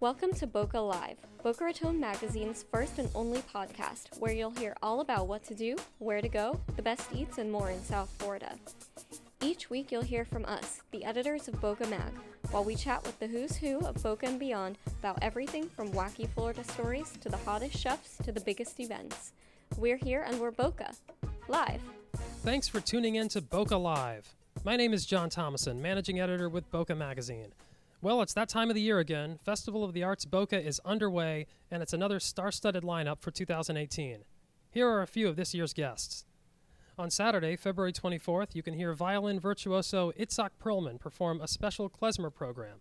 Welcome to Boca Live, Boca Raton Magazine's first and only podcast, where you'll hear all about what to do, where to go, the best eats, and more in South Florida. Each week, you'll hear from us, the editors of Boca Mag, while we chat with the who's who of Boca and beyond about everything from wacky Florida stories to the hottest chefs to the biggest events. We're here and we're Boca. Live. Thanks for tuning in to Boca Live. My name is John Thomason, managing editor with Boca Magazine. Well, it's that time of the year again. Festival of the Arts Boca is underway, and it's another star studded lineup for 2018. Here are a few of this year's guests. On Saturday, February 24th, you can hear violin virtuoso Itzhak Perlman perform a special klezmer program.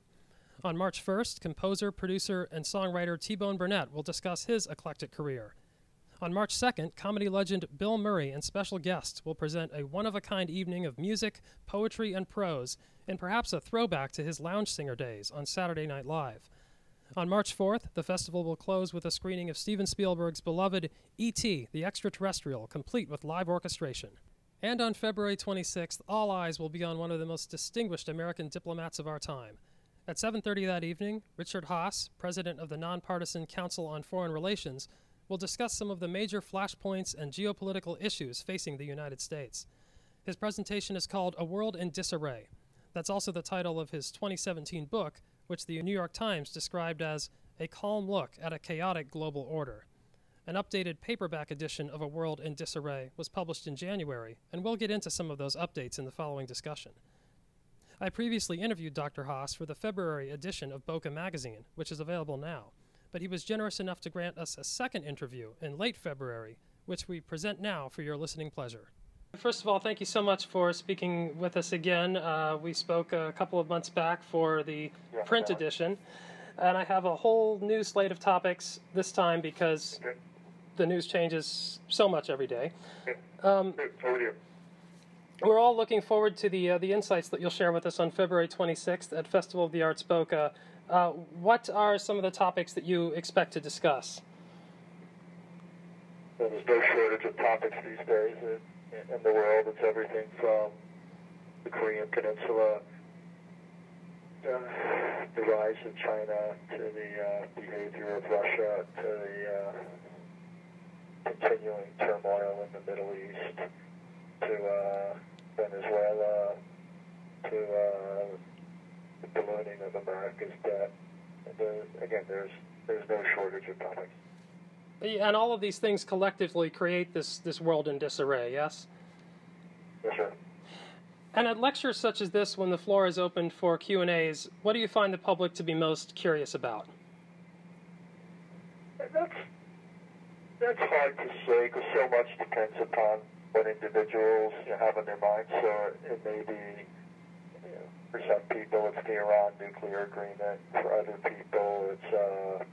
On March 1st, composer, producer, and songwriter T Bone Burnett will discuss his eclectic career. On March 2nd, comedy legend Bill Murray and special guests will present a one of a kind evening of music, poetry, and prose and perhaps a throwback to his lounge singer days on Saturday Night Live. On March 4th, the festival will close with a screening of Steven Spielberg's beloved E.T., the Extraterrestrial, complete with live orchestration. And on February 26th, all eyes will be on one of the most distinguished American diplomats of our time. At 7:30 that evening, Richard Haass, president of the Nonpartisan Council on Foreign Relations, will discuss some of the major flashpoints and geopolitical issues facing the United States. His presentation is called A World in Disarray. That's also the title of his 2017 book, which the New York Times described as a calm look at a chaotic global order. An updated paperback edition of A World in Disarray was published in January, and we'll get into some of those updates in the following discussion. I previously interviewed Dr. Haass for the February edition of Boca Magazine, which is available now, but he was generous enough to grant us a second interview in late February, which we present now for your listening pleasure. First of all, thank you so much for speaking with us again. Uh, we spoke a couple of months back for the Yeah, print yeah. edition, and I have a whole new slate of topics this time because Okay. the news changes so much every day. Okay. Um, Good. Over you. we're all looking forward to the uh, the insights that you'll share with us on February 26th at Festival of the Arts Boca. Uh, what are some of the topics that you expect to discuss? Well, there's no shortage of topics these days in, the world. It's everything from the Korean Peninsula, uh, the rise of China, to the uh, behavior of Russia, to the uh, continuing turmoil in the Middle East, to uh, Venezuela, to uh, the ballooning of America's debt. There, again, there's there's no shortage of topics. And all of these things collectively create this this world in disarray. Yes. Yes, sir. And at lectures such as this, when the floor is open for Q and A's, what do you find the public to be most curious about? That's that's hard to say because so much depends upon what individuals have in their minds. So it may be, for some people, it's the Iran nuclear agreement. For other people, it's uh,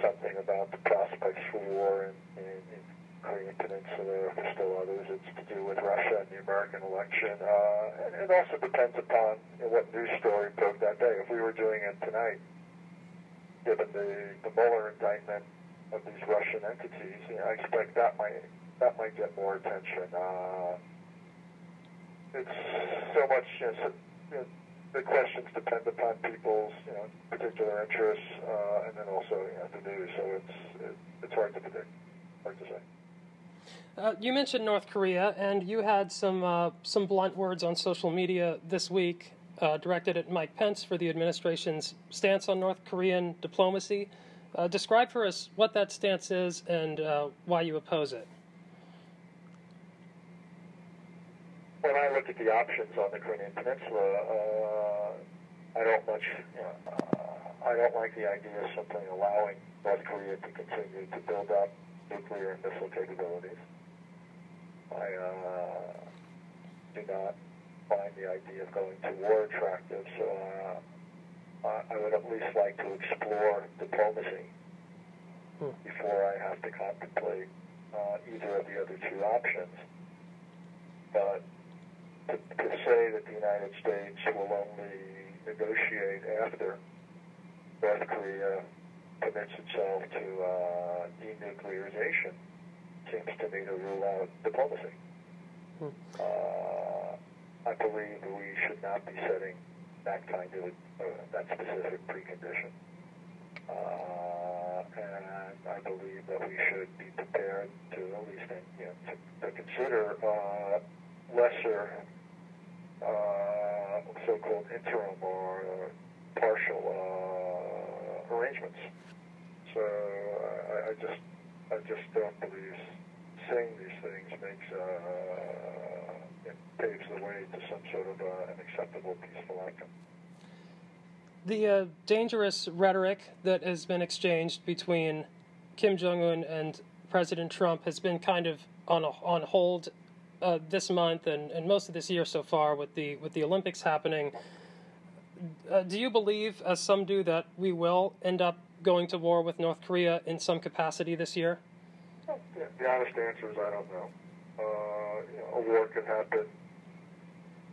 something about the prospects for war in, in, in Korean Peninsula. For still others, it's to do with Russia and the American election. Uh, and it also depends upon what news story broke that day. If we were doing it tonight, given the, the Mueller indictment of these Russian entities, you know, I expect that might that might get more attention. Uh, it's so much. You know, so, you know, the questions depend upon people's you know particular interests, uh, and then also you know, the news. So it's it, it's hard to predict, hard to say. Uh, you mentioned North Korea, and you had some uh, some blunt words on social media this week uh, directed at Mike Pence for the administration's stance on North Korean diplomacy. Uh, describe for us what that stance is and uh, why you oppose it. When I look at the options on the Korean Peninsula, uh, I don't much. You know, uh, I don't like the idea of simply allowing North Korea to continue to build up nuclear and missile capabilities. I uh, do not find the idea of going to war attractive, so uh, I- I would at least like to explore diplomacy Hmm. before I have to contemplate uh, either of the other two options. But to, to say that the United States will only negotiate after North Korea commits itself to uh, denuclearization seems to me to rule out diplomacy. Hmm. Uh, I believe we should not be setting that kind of uh, that specific precondition. Uh, and I believe that we should be prepared to at least you know, to, to consider uh, lesser uh, so-called interim or uh, partial uh, arrangements. So I, I just I just don't believe saying these things makes uh, it paves the way to some sort of uh, an acceptable peaceful outcome the uh, dangerous rhetoric that has been exchanged between Kim Jong Un and President Trump has been kind of on a, on hold uh, this month and, and most of this year so far with the with the Olympics happening. Uh, do you believe, as some do, that we will end up going to war with North Korea in some capacity this year? The honest answer is I don't know. Uh, you know a war could happen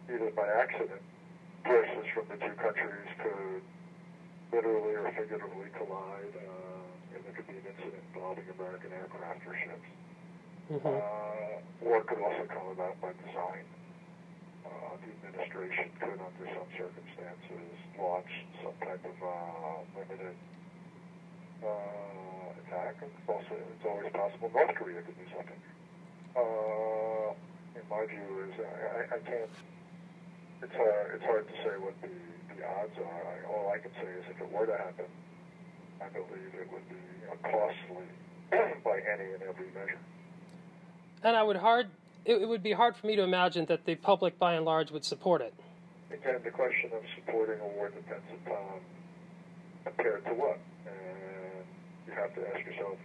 either by accident forces from the two countries could literally or figuratively collide, uh, and there could be an incident involving American aircraft or ships. Mm-hmm. Uh, it could also come about by design. Uh, the administration could, under some circumstances, launch some type of uh, limited uh, attack. It's also, it's always possible North Korea could do something. Uh, in my view, is I, I can't it's hard, it's hard to say what the, the odds are. I, all I can say is if it were to happen, I believe it would be costly by any and every measure. And I would hard it, it would be hard for me to imagine that the public by and large would support it. Again, the question of supporting a war depends upon um, compared to what. And you have to ask yourself,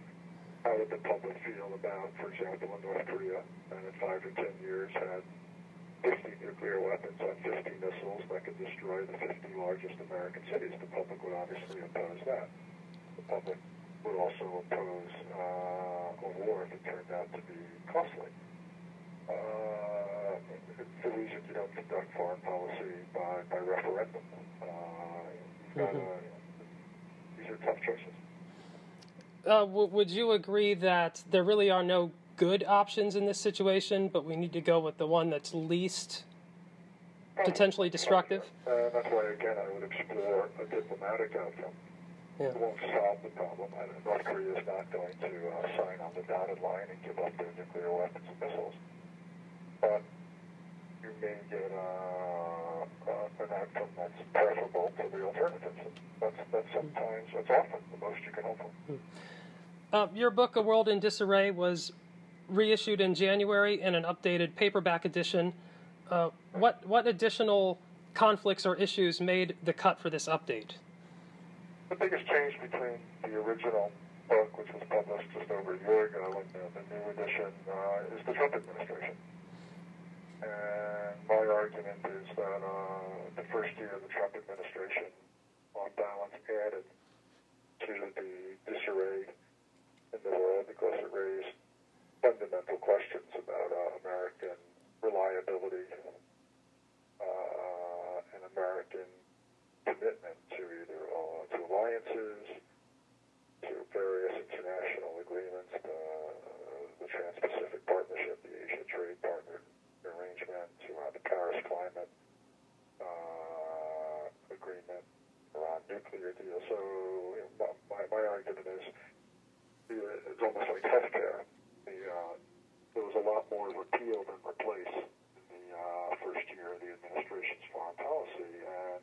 how would the public feel about, for example, in North Korea, and in five or ten years had 50 nuclear weapons on 50 missiles that could destroy the 50 largest American cities. The public would obviously oppose that. The public would also oppose uh, a war if it turned out to be costly. Uh, it's the reason you don't conduct foreign policy by, by referendum. Uh, you've got mm-hmm. these are tough choices. Uh, w- would you agree that there really are no good options in this situation, but we need to go with the one that's least potentially destructive. Uh, that's why, again, I would explore a diplomatic outcome. Yeah. It won't solve the problem. North Korea is not going to uh, sign on the dotted line and give up their nuclear weapons and missiles. But you may get uh, uh, an outcome that's preferable to the alternatives. That's, that's sometimes, that's often the most you can hope for. Uh, your book, A World in Disarray, was reissued in January in an updated paperback edition. Uh, what what additional conflicts or issues made the cut for this update? The biggest change between the original book, which was published just over a year ago, and the, the new edition uh, is the Trump administration. And my argument is that uh, the first year of the Trump administration, on balance, added to the disarray in the world because it raised fundamental questions about uh, American reliability uh, and American commitment to either alliances, to various international agreements, the, the Trans-Pacific Partnership, the Asia Trade Partner Arrangement, to uh, the Paris Climate uh, Agreement, Iran nuclear deal. So you know, my, my argument is it's almost like healthcare uh, there was a lot more repeal than replace in the uh, first year of the administration's foreign policy. And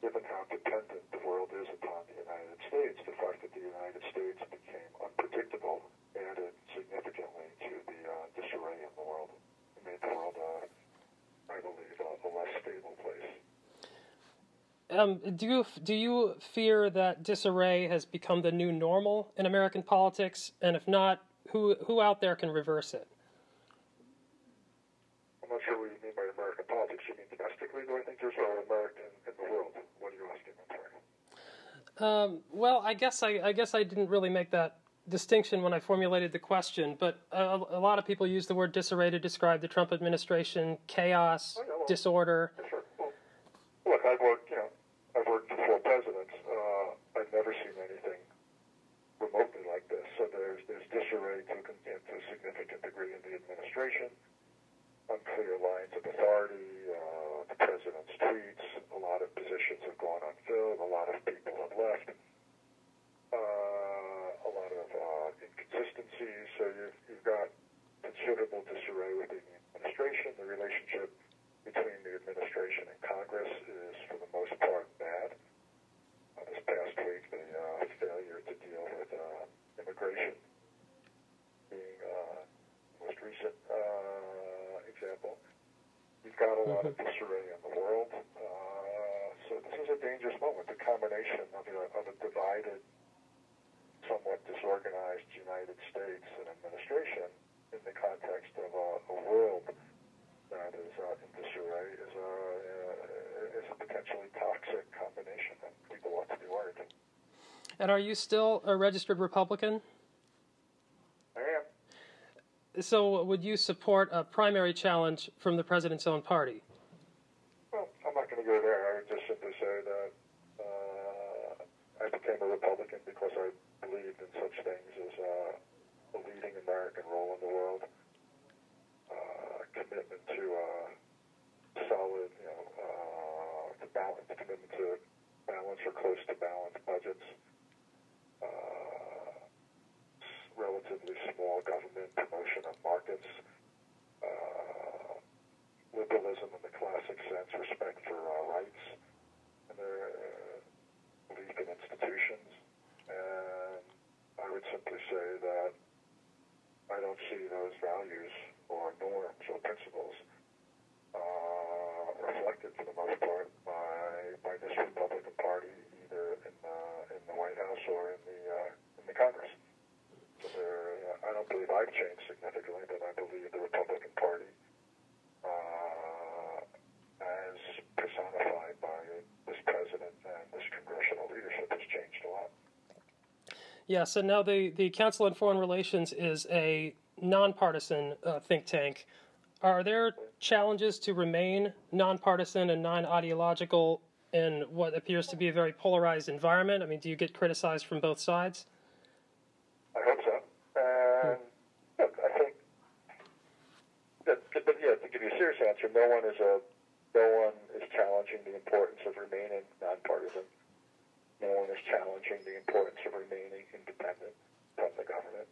given how dependent the world is upon the United States, the fact that the United States became unpredictable added significantly to the uh, disarray in the world. It made the world, uh, I believe, a, a less stable place. Um, do you do you fear that disarray has become the new normal in American politics? And if not, who who out there can reverse it? I'm not sure what you mean by American politics. You mean domestically? Do I think there's an American in the world? What are you asking? I'm sorry. Um, well, I guess I, I guess I didn't really make that distinction when I formulated the question, but a, a, lot of people use the word disarray to describe the Trump administration, chaos, oh, yeah, well, disorder. Yeah, sure. Well, look, I've worked, you know, I've worked for four presidents. Seen anything remotely like this. So there's there's disarray to, to a significant degree in the administration, unclear lines of authority, uh, the president's tweets, a lot of positions have gone not filled. A lot of people have left. Uh, a lot of uh, inconsistencies. So you've, you've got considerable disarray within the administration. The relationship between the administration and Congress is, for the most part, bad. Uh, this past week, the uh, failure to deal with uh, immigration being uh, most recent uh, example. You've got a lot of disarray in the world. Uh, so this is a dangerous moment. The combination of a, of a divided, somewhat disorganized United States and administration in the context of a, a world that is uh, in disarray is a, uh, is a potentially toxic combination, and people ought to be worried. And are you still a registered Republican? I am. So, would you support a primary challenge from the president's own party? Well, I'm not going to go there. I just simply say that uh, I became a Republican because I believed in such things as uh, a leading American role in the world, uh, commitment to uh, solid, you know, uh, to balance, commitment to balance or close to balanced budgets, uh, relatively small government promotion of markets, uh, liberalism in the classic sense, respect for uh, rights, and their uh, belief in institutions. And I would simply say that I don't see those values or norms or principles uh, reflected for the most part by this Republican Party, either in uh, in the White House or in the uh, in the Congress. So there, uh, I don't believe I've changed significantly, but I believe the Republican Party, uh, as personified by this president and this congressional leadership, has changed a lot. Yes, and now the, the Council on Foreign Relations is a nonpartisan uh, think tank. Are there challenges to remain nonpartisan and non ideological in what appears to be a very polarized environment? I mean, do you get criticized from both sides? I hope so. And look, I think that, but yeah, to give you a serious answer, no one is a no one is challenging the importance of remaining nonpartisan. No one challenging the importance of remaining independent from the government.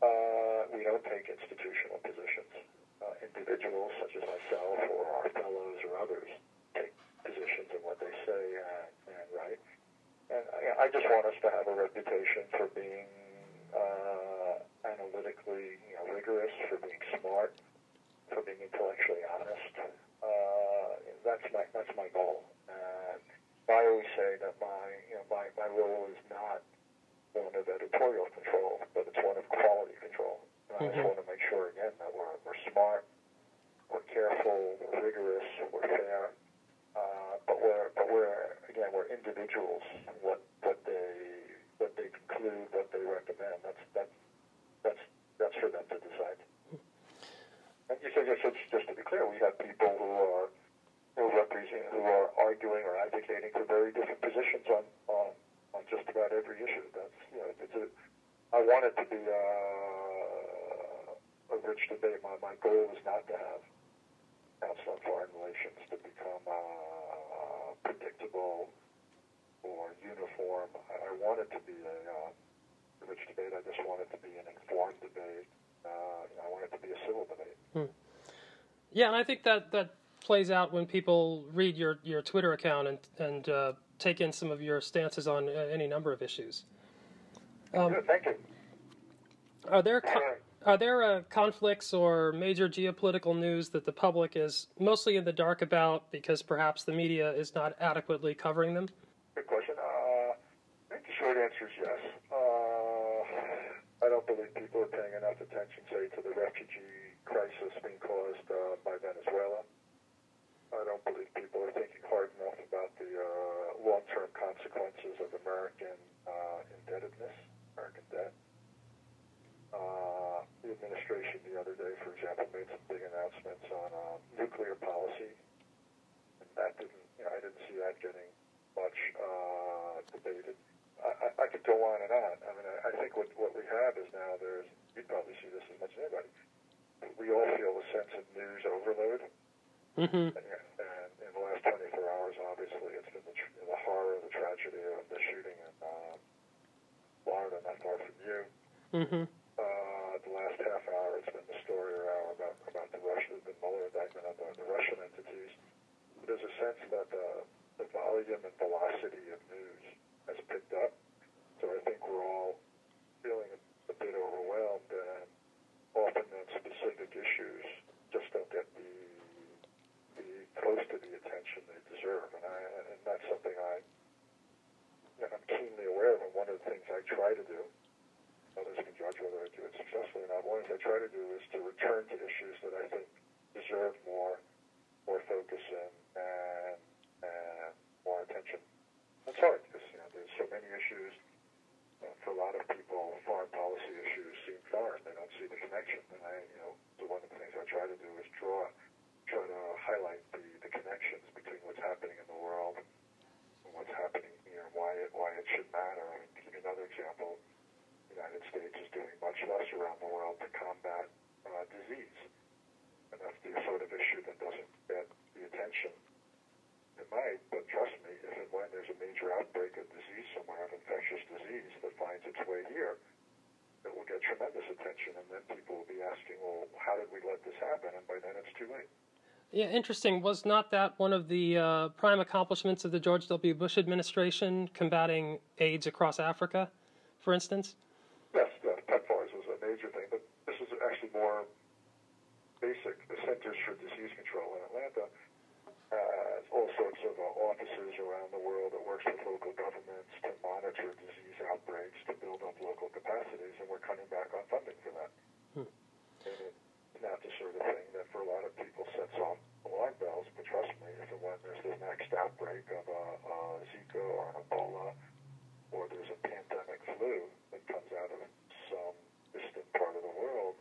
Uh, we don't take institutional positions. Uh, individuals such as myself or our fellows or others take positions in what they say and, and write. And I, I just want us to have a reputation for being uh, analytically you know, rigorous, for being smart, for being intellectually honest. Uh, that's my that's my goal. I always say that my you know my, my role is not one of editorial control, but it's one of quality control. And I just Mhm. want to make sure again that we're we're smart, we're careful, we're rigorous, we're fair. Uh, but we're but we're again we're individuals. What what they what they conclude, what they recommend. That's that's that's that's for them to decide. And you said just, just to be clear, we have people who are who represent who are advocating for very different positions on on, on just about every issue. That's you know it's a I want it to be uh, a rich debate. My my goal is not to have on Foreign Relations to become uh, predictable or uniform. I, I want it to be a uh, rich debate. I just want it to be an informed debate. Uh, I want it to be a civil debate. Yeah, and I think that, that plays out when people read your, your Twitter account and, and uh, take in some of your stances on uh, any number of issues. Um, thank you. Are there co- All right. are there uh, conflicts or major geopolitical news that the public is mostly in the dark about because perhaps the media is not adequately covering them? Good question. Uh, I think the short answer is yes. Uh, I don't believe people are paying enough attention, say, to the refugee crisis being caused uh, by Venezuela. I don't believe people are thinking hard enough about the uh, long-term consequences of American uh, indebtedness, American debt. Uh, the administration the other day, for example, made some big announcements on uh, nuclear policy, and that didn't, you know, I didn't see that getting much uh, debated. I, I, I could go on and on. I mean, I, I think what, what we have is now there's, you probably see this as much as anybody, we all feel a sense of news overload. Mm-hmm. And, in the last 24 hours, obviously, it's been the, tr- the horror, the tragedy of the shooting in uh, Florida, not far from you. Mm-hmm. Uh, the last half hour, it's been the story around about, about the Russian, the Mueller indictment on the, the Russian entities. There's a sense that the, the volume and velocity of news has picked up. So I think we're all feeling a bit overwhelmed, and often on specific issues, close to the attention they deserve. And I and that's something I you know, I'm keenly aware of. And one of the things I try to do others can judge whether I do it successfully or not. One of the things I try to do is to return to issues that I think deserve more more focus and and, and more attention. It's hard because you know there's so many issues. Uh, for a lot of people, foreign policy issues seem foreign. They don't see the connection. And I, you know, so one of the things I try to do is draw, try to highlight the, the connections between what's happening in the world and what's happening here, and why it why it should matter. I mean, to give you another example, the United States is doing much less around the world to combat uh, disease, and that's the sort of issue that doesn't get the attention it might, but trust me, if and when there's a major outbreak of disease somewhere, of infectious disease that finds its way here, it will get tremendous attention, and then people will be asking, well, how did we let this happen? And by then it's too late. Yeah, interesting. Was not that one of the uh, prime accomplishments of the George W. Bush administration, combating AIDS across Africa, for instance? Yes, the PEPFARs was a major thing, but this is actually more basic. The Centers for Disease Control in Atlanta has all sorts of uh, offices around the world that works with local governments to monitor disease outbreaks, to build up local capacities, and we're cutting back on funding for that. Hmm. And it's not the sort of thing that for a lot of people sets off alarm bells, but trust me, if and when there's the next outbreak of a, a Zika or an Ebola, or there's a pandemic flu that comes out of some distant part of the world,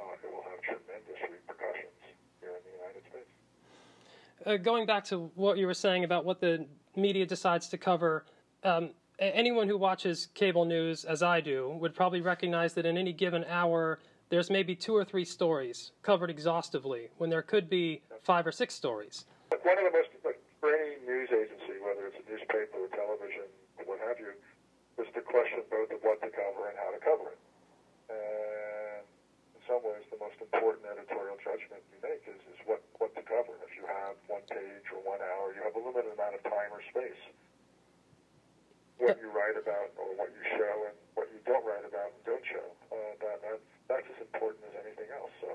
uh, it will have tremendous repercussions here in the United States. Uh, going back to what you were saying about what the media decides to cover, um, anyone who watches cable news, as I do, would probably recognize that in any given hour, there's maybe two or three stories covered exhaustively, when there could be five or six stories. One of the most, like, for any news agency, whether it's a newspaper or television or what have you, is the question both of what to cover and how to cover it. And in some ways, the most important editorial judgment you make is, is what, what to cover. If you have one page or one hour, you have a limited amount of time or space. What you write about or what you show and what you don't write about and don't show, uh, that, that's, that's as important as anything else. So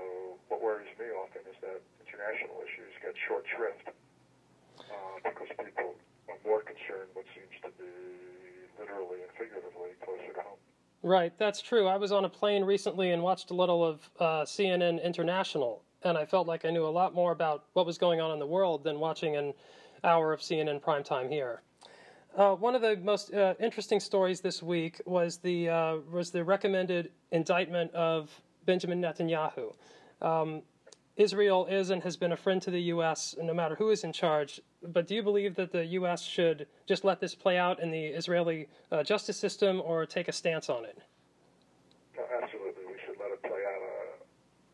what worries me often is that international issues get short shrift uh, because people are more concerned what seems to be literally and figuratively closer to home. Right, that's true. I was on a plane recently and watched a little of uh, CNN International, and I felt like I knew a lot more about what was going on in the world than watching an hour of CNN primetime here. Uh, one of the most uh, interesting stories this week was the uh, was the recommended indictment of Benjamin Netanyahu. Um, Israel is and has been a friend to the U.S. no matter who is in charge. But do you believe that the U.S. should just let this play out in the Israeli uh, justice system, or take a stance on it? No, absolutely, we should let it play out.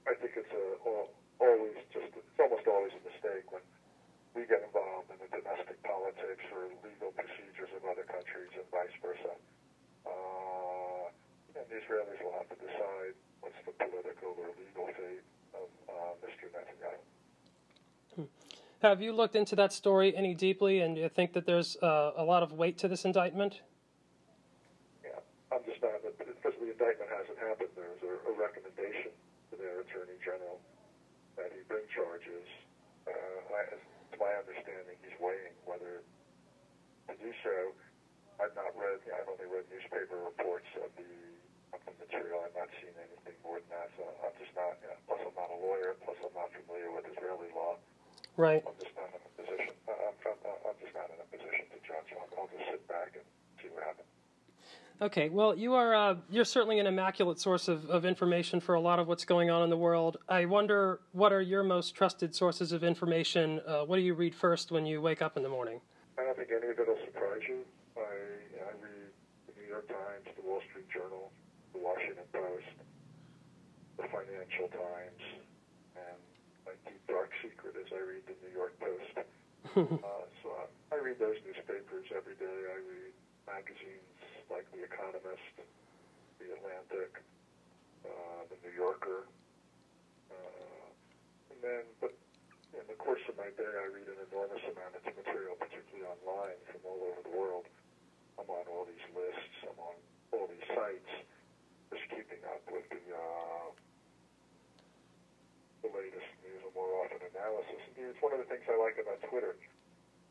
Uh, I think it's a, always just it's almost always a mistake when we get involved in the domestic politics or legal procedures of other countries and vice versa. Uh, and the Israelis will have to decide what's the political or legal fate of uh, Mr. Netanyahu. Hmm. Have you looked into that story any deeply, and you think that there's uh, a lot of weight to this indictment? Yeah, I'm just not. Because the indictment hasn't happened, there's a, a recommendation to their attorney general that he bring charges. Uh, I, to my understanding, he's weighing whether to do so. I've not read. I've only read newspaper reports of the of the material. I've not seen anything more than that. So I'm just not. You know, plus, I'm not a lawyer. Plus, I'm not familiar with Israeli law. Right. I'm just not in a position. I'm, I'm just not in a position to judge. I'll, I'll just sit back and see what happens. Okay, well, you are uh, you're certainly an immaculate source of, of information for a lot of what's going on in the world. I wonder what are your most trusted sources of information? Uh, what do you read first when you wake up in the morning? I don't think any of it will surprise you. I, I read the New York Times, the Wall Street Journal, the Washington Post, the Financial Times, and my deep dark secret is I read the New York Post. uh, so I, I read those newspapers every day. I read magazines like The Economist, The Atlantic, uh, The New Yorker. Uh, and then, but in the course of my day, I read an enormous amount of material, particularly online from all over the world. I'm on all these lists. I'm on all these sites, just keeping up with the uh, the latest news and more often analysis. It's one of the things I like about Twitter.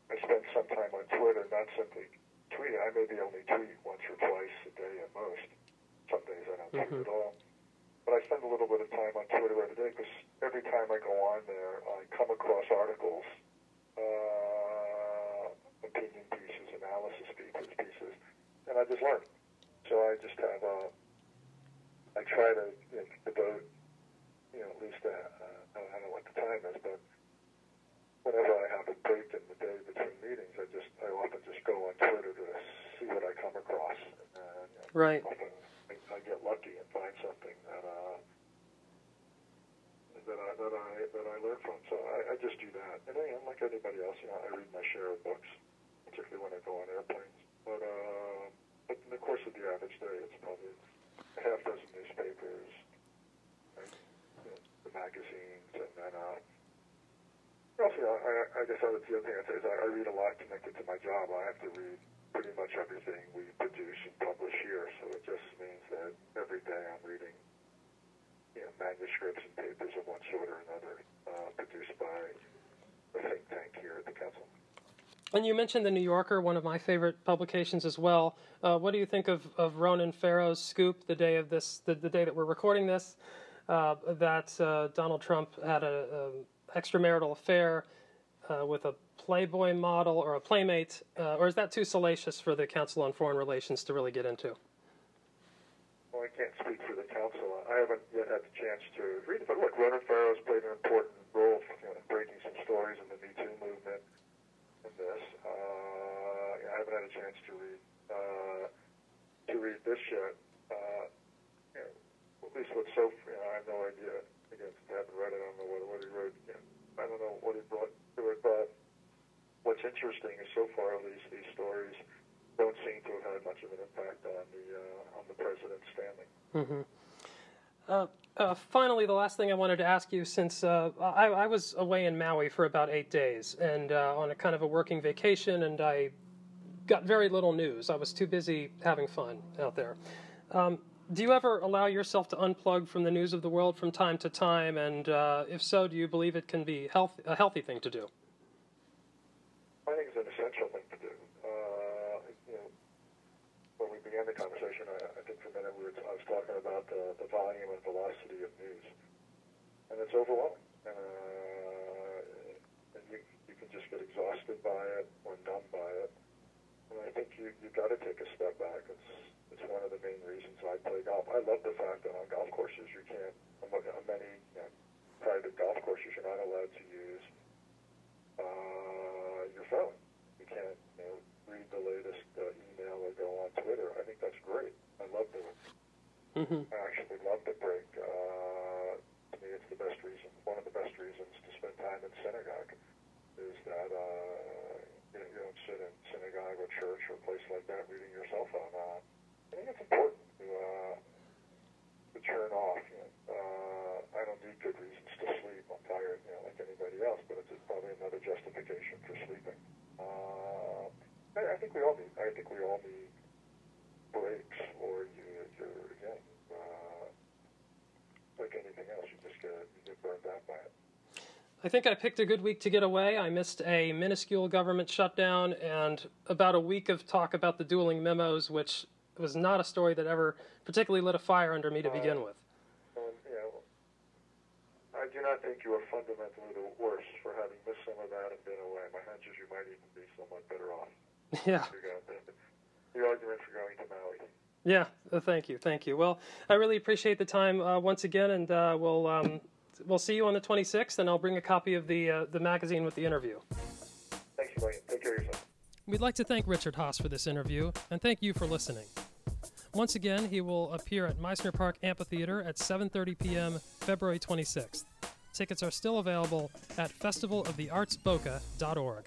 I spend some time on Twitter, not simply tweeting. I maybe only tweet once or twice a day at most. Some days I don't tweet at all. But I spend a little bit of time on Twitter every day because every time I go on there, I come across articles, uh, opinion pieces, analysis pieces, pieces, and I just learn. So I just have a, I try to you know, devote, you know, at least a, uh, I don't know what the time is, but whenever I have a break in the day between meetings, I just, I often just go on Twitter to see what I come across. And, uh, Right. Often I, I get lucky and find something that, uh, that I, that I, that I learn from. So I, I just do that. And I like anybody else, you know, I read my share of books, particularly when I go on airplanes. But, uh, but in the course of the average day, it's probably a half dozen newspapers, right? you know, the magazines, and then, uh, also, I, I guess the other thing I'd say is I, I read a lot connected to my job. I have to read pretty much everything we produce and publish here, so it just means that every day I'm reading you know, manuscripts and papers of one sort or another uh, produced by the think tank here at the council. And you mentioned the New Yorker, one of my favorite publications as well. Uh, what do you think of, of Ronan Farrow's scoop the day of this, the, the day that we're recording this, uh, that uh, Donald Trump had a, a extramarital affair uh, with a Playboy model or a playmate, uh, or is that too salacious for the Council on Foreign Relations to really get into? Well, I can't speak for the council. I haven't yet had the chance to read it, but look, Ronan Farrow's played an important role you know, in breaking some stories in the Me Too movement in this. Uh, I haven't had a chance to read uh, to read this yet. Uh, you know, at least what's so you know, I have no idea. Again, I don't know what, what he wrote. Know, I don't know what he brought to it, but what's interesting is so far least these stories don't seem to have had much of an impact on the uh, on the president's standing. Uh, uh, finally, the last thing I wanted to ask you, since uh, I, I was away in Maui for about eight days and uh, on a kind of a working vacation, and I got very little news. I was too busy having fun out there. Um, do you ever allow yourself to unplug from the news of the world from time to time? And uh, if so, do you believe it can be health, a healthy thing to do? I think it's an essential thing to do. Uh, you know, when we began the conversation, I, I think for a minute we were, I was talking about the, the volume and velocity of news, and it's overwhelming. Uh, and you, you can just get exhausted by it or numb by it. And I think you you got to take a step back. It's it's one of the main reasons I play golf. I love the fact that on golf courses you can't, on many you know, private golf courses, you're not allowed to use uh, your phone. You can't you know, read the latest uh, email or go on Twitter. I think that's great. I love doing it. Mm-hmm. I actually love the break. Uh, to me, it's the best reason, one of the best reasons to spend time in synagogue is that uh, you, know, you don't sit in synagogue or church or a place like that reading your cell phone. Uh, I think it's important to, uh, to turn off. You know, uh, I don't need good reasons to sleep. I'm tired, you know, like anybody else, but it's probably another justification for sleeping. Uh, I, I think we all need. I think we all need breaks, or you, you're again, uh, like anything else, you just get you get burned out by it. I think I picked a good week to get away. I missed a minuscule government shutdown and about a week of talk about the dueling memos, which was not a story that ever particularly lit a fire under me to begin with. And you know, I do not think you are fundamentally the worse for having missed some of that and been away. My hunch is you might even be somewhat better off. Yeah, the argument for going to Maui. yeah. Uh, thank you, thank you. Well, I really appreciate the time uh, once again, and uh, we'll um, we'll see you on the 26th, and I'll bring a copy of the uh, the magazine with the interview. Thanks a million. Take care of yourself. We'd like to thank Richard Haass for this interview, and thank you for listening. Once again, he will appear at Mizner Park Amphitheater at 7:30 p.m. February 26th. Tickets are still available at festivaloftheartsboca.org.